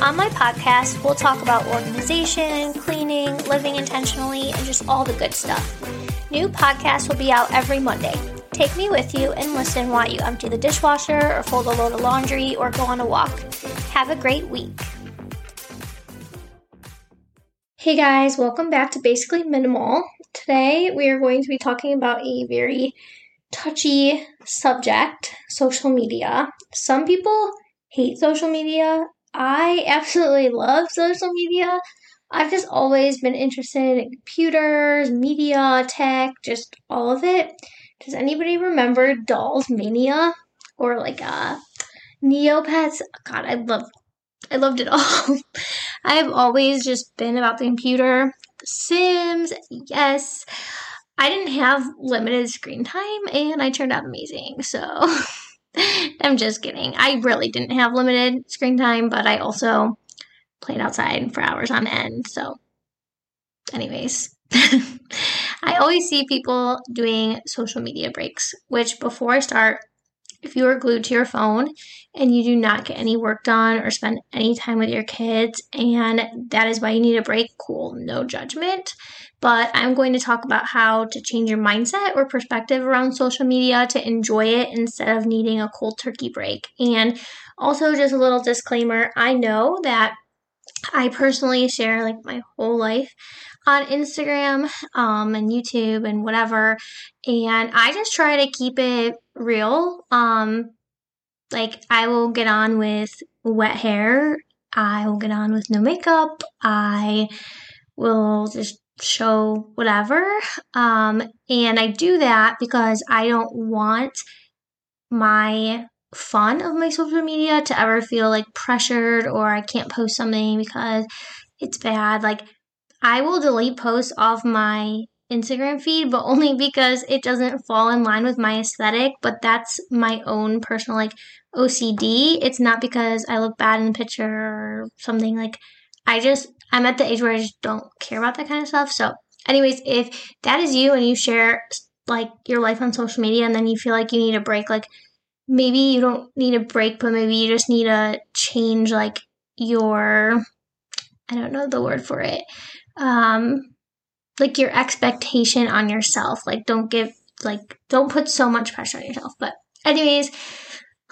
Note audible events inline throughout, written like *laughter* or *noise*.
On my podcast, we'll talk about organization, cleaning, living intentionally, and just all the good stuff. New podcasts will be out every Monday. Take me with you and listen while you empty the dishwasher or fold a load of laundry or go on a walk. Have a great week. Hey guys, welcome back to Basically Minimal. Today we are going to be talking about a very touchy subject social media. Some people hate social media, I absolutely love social media. I've just always been interested in computers, media, tech, just all of it. Does anybody remember Dollz Mania or like uh Neopets? God, I love I loved it *laughs* all. I've always just been about the computer. Sims, yes. I didn't have limited screen time and I turned out amazing. So *laughs* *laughs* I'm just kidding. I really didn't have limited screen time, but I also played outside for hours on end. So, anyways, *laughs* I always see people doing social media breaks, which before I start, if you are glued to your phone and you do not get any work done or spend any time with your kids, and that is why you need a break, cool, no judgment but I'm going to talk about how to change your mindset or perspective around social media to enjoy it instead of needing a cold turkey break. And also, just a little disclaimer I know that I personally share like my whole life on Instagram um, and YouTube and whatever, and I just try to keep it real. Um, like, I will get on with wet hair, I will get on with no makeup, I will just show whatever. Um, and I do that because I don't want my fun of my social media to ever feel like pressured or I can't post something because it's bad. Like, I will delete posts off my Instagram feed, but only because it doesn't fall in line with my aesthetic. But that's my own personal, like, OCD. It's not because I look bad in the picture or something. Like, I just I'm at the age where I just don't care about that kind of stuff. So, anyways, if that is you and you share like your life on social media and then you feel like you need a break, like maybe you don't need a break, but maybe you just need to change like your I don't know the word for it. Um like your expectation on yourself. Like don't give like don't put so much pressure on yourself. But anyways,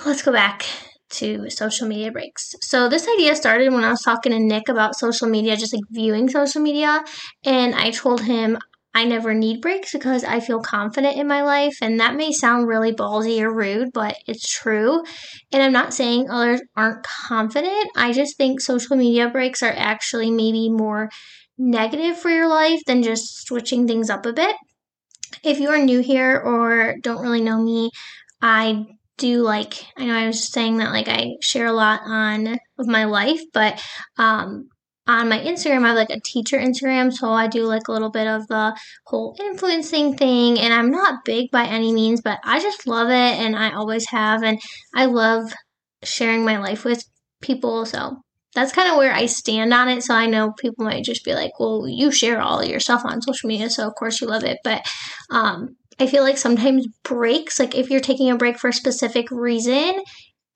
let's go back to social media breaks. So this idea started when I was talking to Nick about social media, just like viewing social media, and I told him I never need breaks because I feel confident in my life. And that may sound really ballsy or rude, but it's true. And I'm not saying others aren't confident. I just think social media breaks are actually maybe more negative for your life than just switching things up a bit. If you are new here or don't really know me, I do like I know I was saying that like I share a lot on of my life, but um on my Instagram I have like a teacher Instagram, so I do like a little bit of the whole influencing thing and I'm not big by any means, but I just love it and I always have and I love sharing my life with people, so that's kind of where I stand on it. So I know people might just be like, "Well, you share all your stuff on social media, so of course you love it." But um, I feel like sometimes breaks, like if you're taking a break for a specific reason,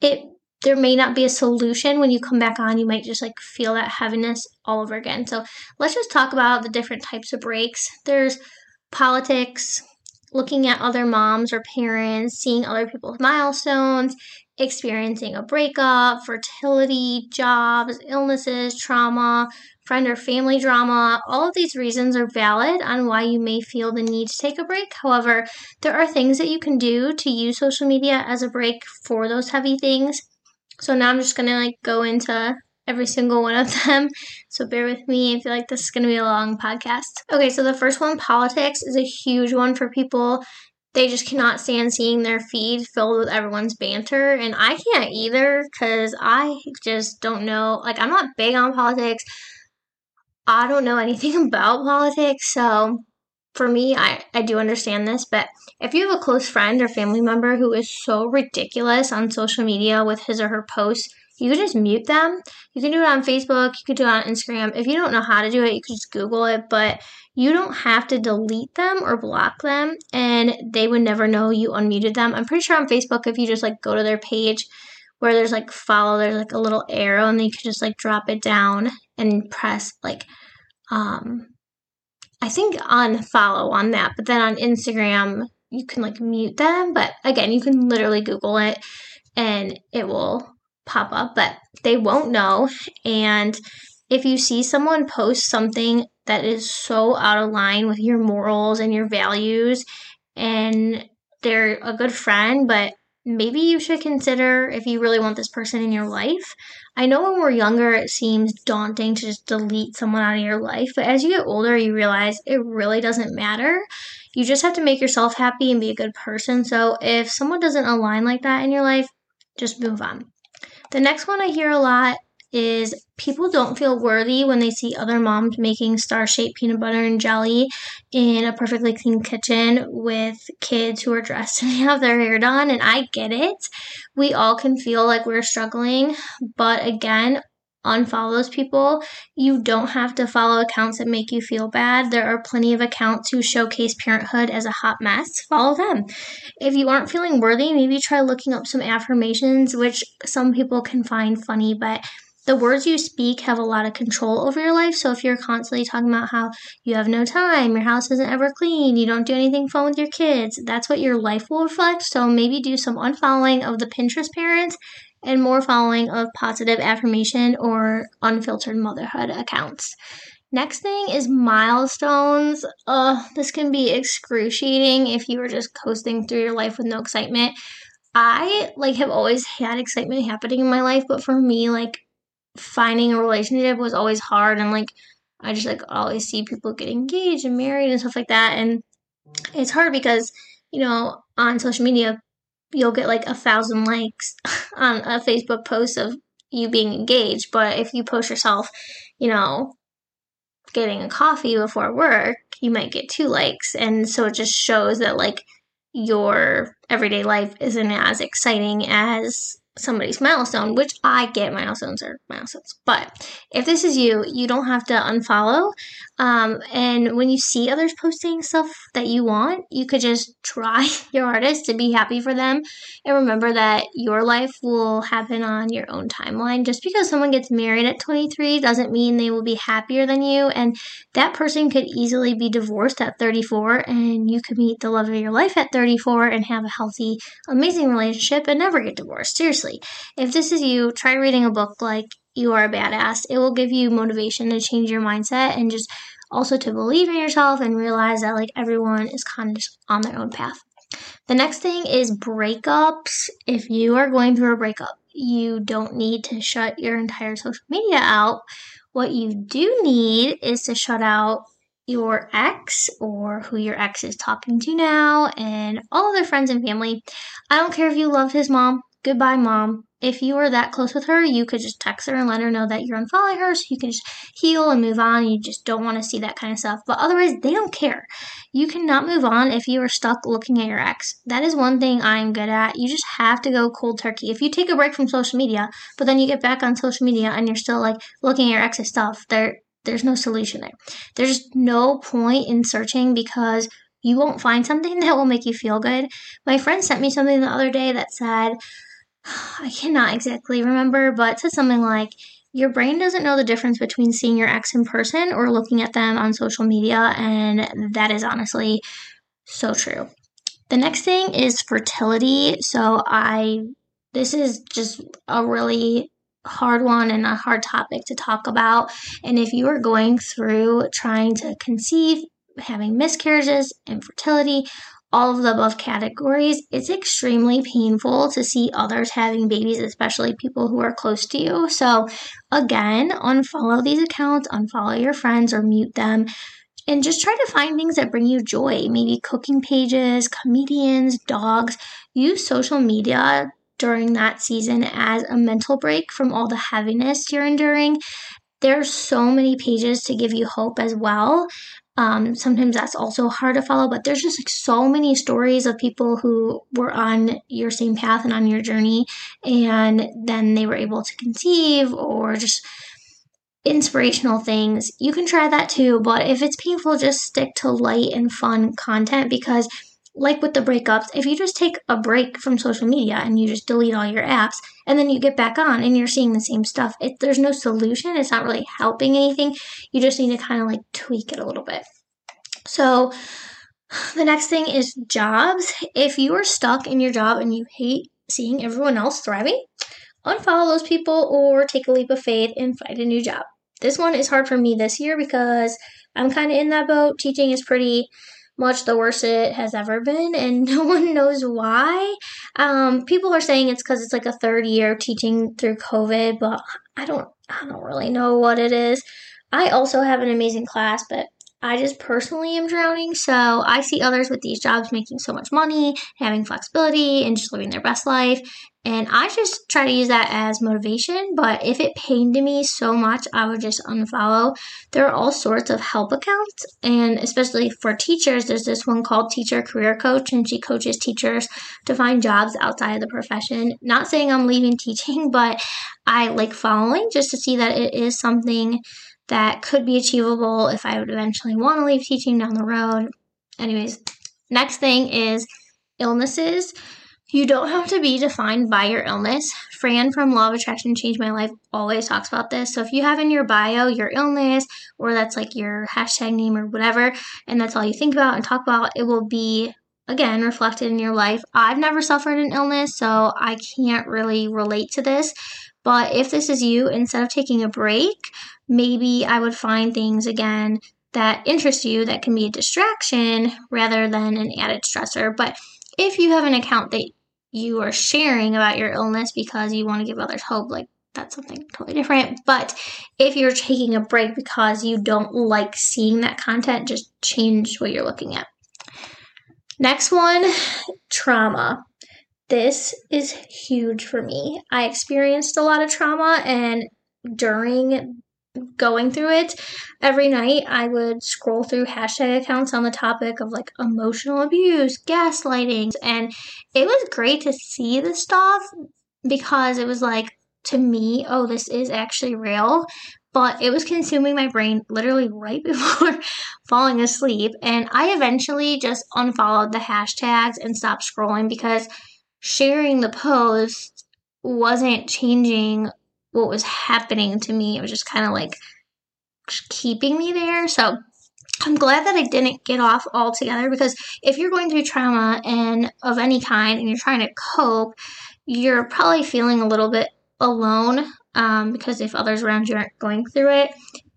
it there may not be a solution when you come back on you might just like feel that heaviness all over again so let's just talk about the different types of breaks there's politics looking at other moms or parents seeing other people's milestones experiencing a breakup fertility jobs illnesses trauma friend or family drama, all of these reasons are valid on why you may feel the need to take a break. However, there are things that you can do to use social media as a break for those heavy things. So now I'm just going to like go into every single one of *laughs* them. So bear with me. I feel like this is going to be a long podcast. Okay, so the first one, politics, is a huge one for people. They just cannot stand seeing their feed filled with everyone's banter. And I can't either because I just don't know. Like, I'm not big on politics. I don't know anything *laughs* about politics, so for me, I, I do understand this, but if you have a close friend or family member who is so ridiculous on social media with his or her posts, you can just mute them. You can do it on Facebook, you can do it on Instagram. If you don't know how to do it, you can just Google it, but you don't have to delete them or block them, and they would never know you unmuted them. I'm pretty sure on Facebook, if you just like go to their page where there's like follow, there's like a little arrow, and then you can just like drop it down and press like um I think unfollow on that, but then on Instagram you can like mute them. But again, you can literally Google it and it will pop up, but they won't know. And if you see someone post something that is so out of line with your morals and your values, and they're a good friend, but maybe you should consider if you really want this person in your life. I know when we're younger, it seems daunting to just delete someone out of your life, but as you get older, you realize it really doesn't matter. You just have to make yourself happy and be a good person. So if someone doesn't align like that in your life, just move on. The next one I hear a lot is people don't feel worthy when they see other moms making star shaped peanut butter and jelly in a perfectly clean kitchen with kids who are dressed *laughs* and have their hair done. And I get it. We all can feel like we're struggling. But again, unfollow those people. You don't have to follow accounts that make you feel bad. There are plenty of accounts who showcase parenthood as a hot mess. Follow them. If you aren't feeling worthy, maybe try looking up some affirmations, which some people can find funny, but the words you speak have a lot of control over your life. So if you're constantly talking about how you have no time, your house isn't ever clean, you don't do anything fun with your kids, that's what your life will reflect. So maybe do some unfollowing of the Pinterest parents and more following of positive affirmation or unfiltered motherhood accounts. Next thing is milestones. Uh, this can be excruciating if you are just coasting through your life with no excitement. I like have always had excitement happening in my life, but for me, like finding a relationship was always hard and like I just like always see people get engaged and married and stuff like that and it's hard because you know on social media you'll get like a thousand likes *laughs* on a Facebook post of you being engaged but if you post yourself you know getting a coffee before work you might get two likes and so it just shows that like your everyday life isn't as exciting as somebody's milestone, which I get milestones are milestones. But if this is you, you don't have to unfollow. Um, and when you see others posting stuff that you want, you could just *laughs* try your hardest to be happy for them. And remember that your life will happen on your own timeline. Just because someone gets married at 23 doesn't mean they will be happier than you. And that person could easily be divorced at 34, and you could meet the love of your life at 34 and have a healthy, amazing relationship and never get divorced. Seriously. If this is you, try reading a book like You Are a Badass. It will give you motivation to change your mindset and just also to believe in yourself and realize that like everyone is kind of just on their own path. The next thing is breakups. If you are going through a breakup, you don't need to shut your entire social media out. What you do need is to shut out your ex or who your ex is talking to now and all other friends and family. I don't care if you love his mom, goodbye, mom. If you were that close with her, you could just text her and let her know that you're unfollowing her so you can just heal and move on. You just don't want to see that kind of stuff. But otherwise, they don't care. You cannot move on if you are stuck looking at your ex. That is one thing I'm good at. You just have to go cold turkey. If you take a break from social media, but then you get back on social media and you're still like looking at your ex's stuff, there there's no solution there. There's no point in searching because you won't find something *laughs* that will make you feel good. My friend sent me something the other day that said, *sighs* I cannot exactly remember, but said something like, your brain doesn't know the difference between seeing your ex in person or looking at them on social media, and that is honestly so true. The next thing is fertility. So I this is just a really hard one and a hard topic to talk about. And if you are going through trying to conceive, having miscarriages, infertility, all of the above categories, it's extremely painful to see others having babies, especially people who are close to you. So, again, unfollow these accounts, unfollow your friends, or mute them. And just try to find things that bring you joy, maybe cooking pages, comedians, dogs. Use social media during that season as a mental break from all the heaviness you're enduring there's so many pages to give you hope as well. Um, sometimes that's also hard to follow, but there's just like so many stories of people who were on your same path and on your journey, and then they were able to conceive or just inspirational things. You can try that too, but if it's painful, just stick to light and fun content because like with the breakups, if you just take a break from social media and you just delete all your apps and then you get back on and you're seeing the same stuff, it, there's no solution. It's not really helping anything. You just need to kind of like tweak it a little bit. So, the next thing is jobs. If you are stuck in your job and you hate seeing everyone else thriving, unfollow those people or take a leap of faith and find a new job. This one is hard for me this year because I'm kind of in that boat. Teaching is pretty much the worst it has ever been, and *laughs* no one knows why. Um, people are saying it's because it's like a third year teaching through COVID, but I don't, I don't really know what it is. I also have an amazing class, but I just personally am drowning. So I see others with these jobs making so much money, having flexibility, and just living their best life. And I just try to use that as motivation. But if it pained me so much, I would just unfollow. There are all sorts of help accounts. And especially for teachers, there's this one called Teacher Career Coach, and she coaches teachers to find jobs outside of the profession. Not saying I'm leaving *laughs* teaching, but I like following just to see that it is something that could be achievable if I would eventually want to leave teaching down the road. Anyways, next thing is illnesses. You don't have to be defined by your illness. Fran from Law of Attraction Changed My Life always talks about this. So if you have in your bio your illness, or that's like your hashtag name or whatever, and that's all you think about and talk about, it will be again reflected in your life. I've never suffered an illness, so I can't really relate to this. But if this is you, instead of taking a break, maybe I would find things again that interest you that can be a distraction rather than an added stressor. But if you have an account that you are sharing about your illness because you want to give others hope, like that's something totally different. But if you're taking a break because you don't like seeing that content, just change what you're looking at. Next one trauma. This is huge for me. I experienced a lot of trauma, and during going through it every night i would scroll through hashtag accounts on the topic of like emotional abuse gaslighting and it was great to see the stuff because it was like to me oh this is actually real but it was consuming my brain literally right *laughs* before falling asleep and i eventually just unfollowed the hashtags and stopped scrolling because sharing the post wasn't changing what was happening to me. It was just kind of like keeping me there. So I'm glad that I didn't get off altogether because if you're going through trauma and of any kind and you're trying to cope, you're probably feeling a little bit alone um, because if others around you aren't going through it,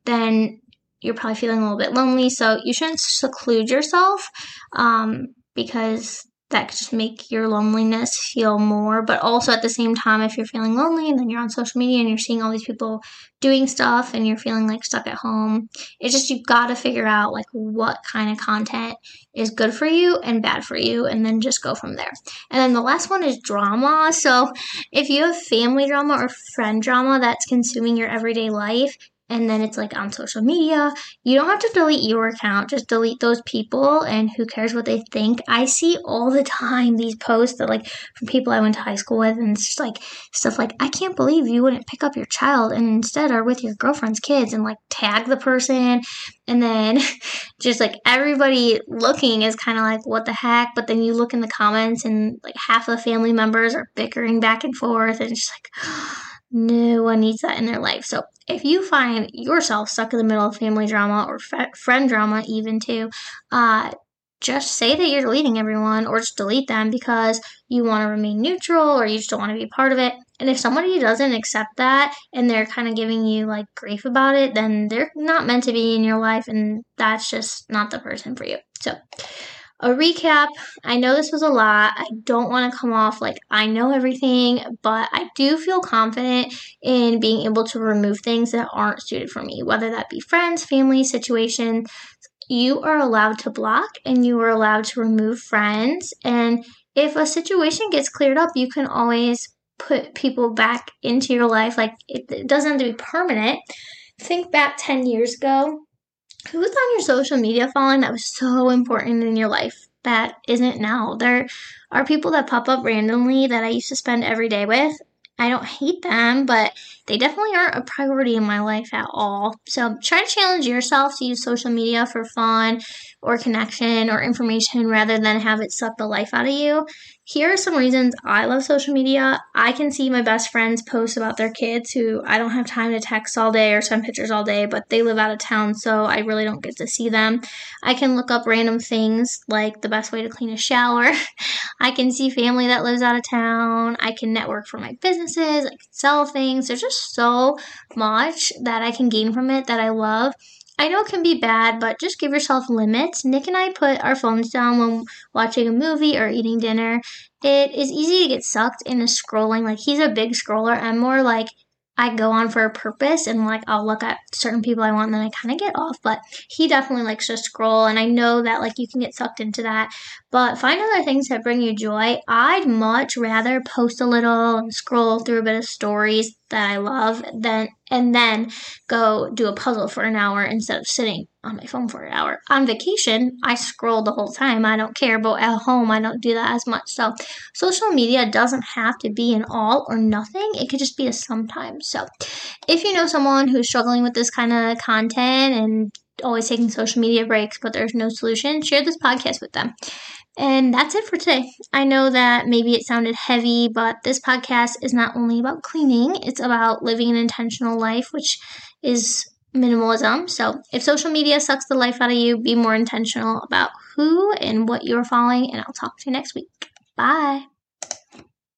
then you're probably feeling a little bit lonely. So you shouldn't seclude yourself um, because that could just make your loneliness feel more. But also at the same time, if you're feeling lonely and then you're on social media and you're seeing all these people doing stuff and you're feeling like stuck at home, it's just you've got to figure out like what kind of content is good for you and bad for you, and then just go from there. And then the last one is drama. So if you have family drama or friend drama that's consuming your everyday life, and then it's like on social media. You don't have to delete your account, just delete those people and who cares what they think. I see all the *laughs* time these posts that like from people I went to high school with and it's just like stuff like I can't believe you wouldn't pick up your child and instead are with your girlfriend's kids and like tag the person and then *laughs* just like everybody looking is kind of like what the heck but then you look in the comments and like half the family members are bickering back and forth and it's just like *gasps* oh, no one needs that in their life. So if you find yourself stuck in the middle of family drama or friend drama, even too, uh, just say that you're deleting everyone or just delete them because you want to remain neutral or you just don't want to be a part of it. And if somebody doesn't accept that and they're kind of giving you like grief about it, then they're not meant to be in your life and that's just not the person for you. So, a recap I know this was a lot. I don't want to come off like I know everything, but I do feel confident in being able to remove things that aren't suited for me, whether that be friends, family, situation. You are allowed to block and you are allowed to remove friends. And if a situation gets cleared up, you can always put people back into your life. Like it, it doesn't have to be permanent think back 10 years ago, who was on your social media following that was so important in your life that isn't now? There are people that pop up randomly that I used to spend every day with. I don't hate them, but they definitely aren't a priority in my life at all. So try to challenge yourself to use social media for fun or connection or information rather than have it suck the life out of you. Here are some reasons I love social media. I can see my best friends post about their kids who I don't have time to text all day or send pictures all day, but they live out of town, so I really don't get to see them. I can look up random things like the best way to clean a shower. *laughs* I can see family that lives out of town. I can network for my businesses. I can sell things. There's just so much that I can gain from it that I love. I know it can be bad, but just give yourself limits. Nick and I put our phones down when watching a movie or eating dinner. It is easy to get sucked into scrolling. Like, he's a big scroller. I'm more like, I go on for a purpose and like I'll look at certain people I want and then I kind of get off. But he definitely likes to scroll, and I know that like you can get sucked into that. But find other things that bring you joy. I'd much rather post a little and scroll through a bit of stories that I love then and then go do a puzzle for an hour instead of sitting on my phone for an hour. On vacation, I scroll the whole time. I don't care, but at home, I don't do that as much. So, social media doesn't have to be an all or nothing, it could just be a sometimes. So, if you know someone who's struggling with this kind of content and always taking social media breaks, but there's no solution, share this podcast with them. And that's it for today. I know that maybe it sounded heavy, but this podcast is not only about cleaning, it's about living an intentional life, which is minimalism. So if social media sucks the life out of you, be more intentional about who and what you're following, and I'll talk to you next week. Bye.